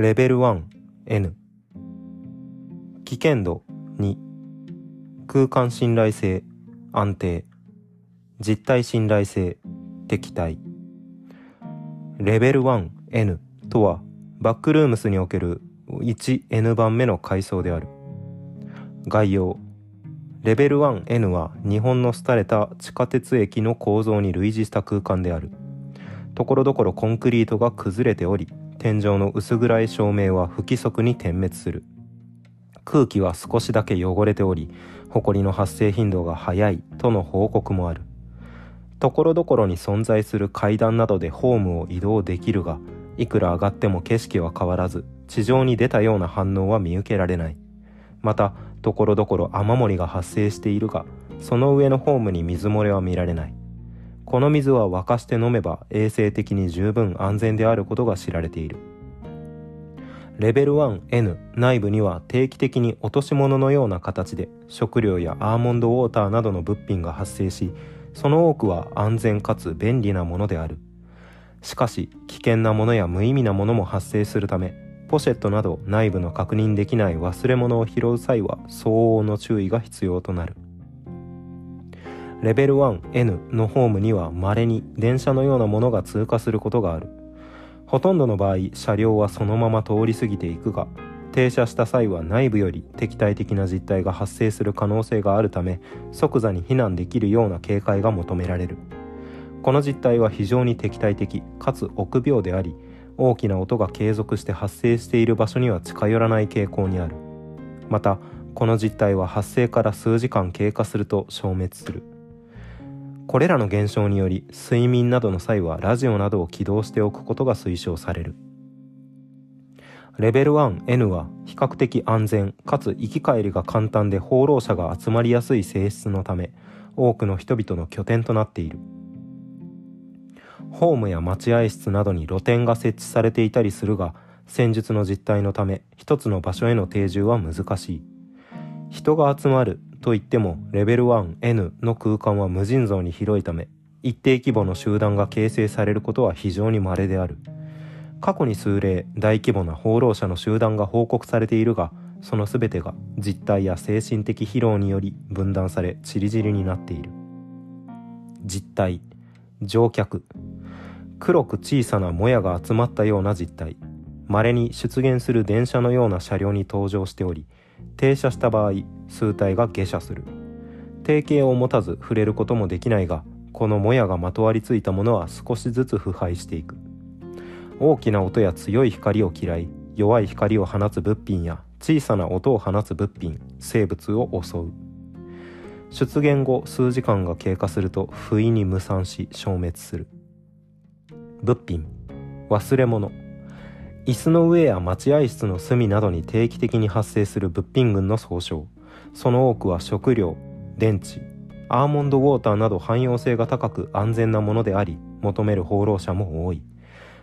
レベル 1N 危険度2空間信頼性安定。実体信頼性敵対。レベル 1N とはバックルームスにおける 1N 番目の階層である。概要。レベル 1N は日本の廃れた地下鉄駅の構造に類似した空間である。ところどころコンクリートが崩れており天井の薄暗い照明は不規則に点滅する。空気は少しだけ汚れており埃の発生頻度が速いとの報告もある。ところどころに存在する階段などでホームを移動できるがいくら上がっても景色は変わらず地上に出たような反応は見受けられない。またところどころ雨漏りが発生しているがその上のホームに水漏れは見られない。この水は沸かして飲めば衛生的に十分安全であることが知られている。レベル 1N 内部には定期的に落とし物のような形で食料やアーモンドウォーターなどの物品が発生しその多くは安全かつ便利なものである。しかし危険なものや無意味なものも発生するためポシェットなど内部の確認できない忘れ物を拾う際は相応の注意が必要となる。レベル 1N のホームには稀に電車のようなものが通過することがある。ほとんどの場合車両はそのまま通り過ぎていくが停車した際は内部より敵対的な実態が発生する可能性があるため即座に避難できるような警戒が求められる。この実態は非常に敵対的かつ臆病であり大きな音が継続して発生している場所には近寄らない傾向にある。またこの実態は発生から数時間経過すると消滅する。これらの現象により睡眠などの際はラジオなどを起動しておくことが推奨される。レベル 1N は比較的安全かつ行き帰りが簡単で放浪者が集まりやすい性質のため多くの人々の拠点となっている。ホームや待合室などに露店が設置されていたりするが戦術の実態のため一つの場所への定住は難しい。人が集まるといってもレベル 1N の空間は無尽蔵に広いため一定規模の集団が形成されることは非常に稀である。過去に数例大規模な放浪者の集団が報告されているがその全てが実体や精神的疲労により分断され散り散りになっている。実体乗客。黒く小さなもやが集まったような実体稀に出現する電車のような車両に登場しており停車した場合数体が下車する。定型を持たず触れることもできないがこのもやがまとわりついたものは少しずつ腐敗していく。大きな音や強い光を嫌い弱い光を放つ物品や小さな音を放つ物品生物を襲う。出現後数時間が経過すると不意に無産し消滅する。物品忘れ物。椅子の上や待合室の隅などに定期的に発生する物品群の総称。その多くは食料電池アーモンドウォーターなど汎用性が高く安全なものであり求める放浪者も多い。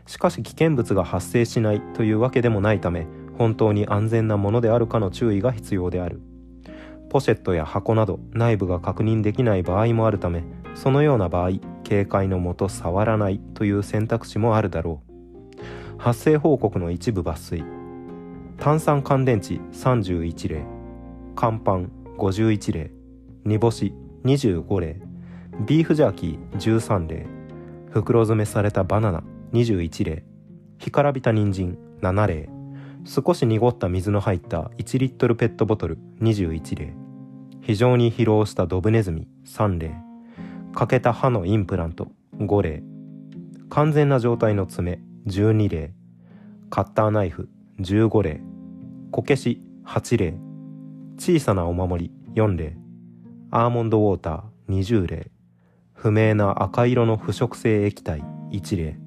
しかし危険物が発生しないというわけでもないため本当に安全なものであるかの注意が必要である。ポシェットや箱など内部が確認できない場合もあるためそのような場合警戒のもと触らないという選択肢もあるだろう。発生報告の一部抜粋。炭酸乾電池31例。乾パン51例。煮干し25例。ビーフジャーキー13例。袋詰めされたバナナ21例。干からびた人参7例。少し濁った水の入った1リットルペットボトル21例。非常に疲労したドブネズミ3例。欠けた歯のインプラント5例。完全な状態の爪12例カッターナイフ15例こけし8例小さなお守り4例アーモンドウォーター20例不明な赤色の腐食性液体1例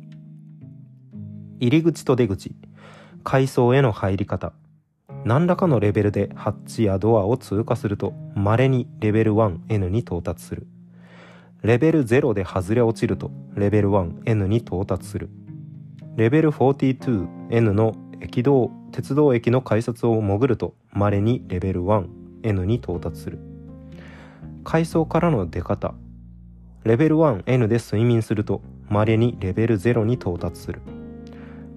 入り口と出口階層への入り方何らかのレベルでハッチやドアを通過すると稀にレベル 1N に到達する。レベル0で外れ落ちるとレベル 1N に到達する。レベル 42N の駅道鉄道駅の改札を潜ると稀にレベル 1N に到達する。階層からの出方。レベル 1N で睡眠すると稀にレベル0に到達する。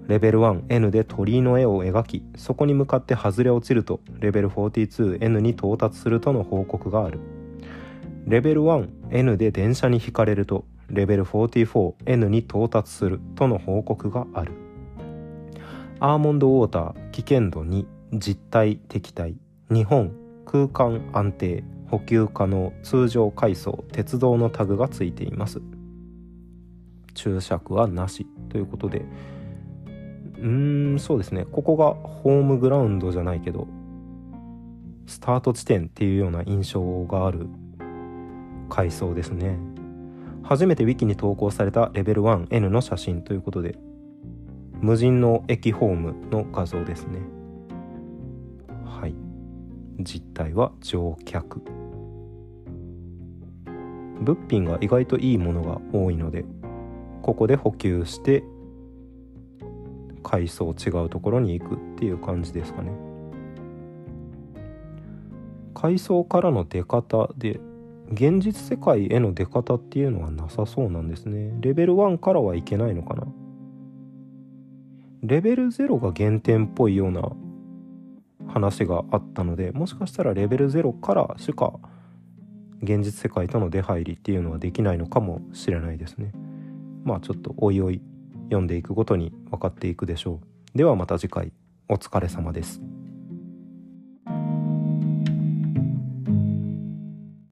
レベル 1N で鳥居の絵を描きそこに向かって外れ落ちるとレベル 42N に到達するとの報告がある。レベル 1N で電車にひかれるとレベル 44N に到達するとの報告がある。アーモンドウォーター危険度2実体敵対日本空間安定補給可能通常階層鉄道のタグがついています。注釈はなし。ということでうーんそうですね。ここがホームグラウンドじゃないけどスタート地点っていうような印象がある階層ですね。初めて Wiki に投稿されたレベル 1N の写真ということで無人の駅ホームの画像ですね。はい。実態は乗客。物品が意外といいものが多いのでここで補給して階層違うところに行くっていう感じですかね。階層からの出方で現実世界への出方っていうのはなさそうなんですね。レベル1からはいけないのかな？レベル0が原点っぽいような話があったのでもしかしたらレベル0からしか現実世界との出入りっていうのはできないのかもしれないですね。まあちょっとおいおい読んでいくごとに分かっていくでしょう。ではまた次回。お疲れ様です。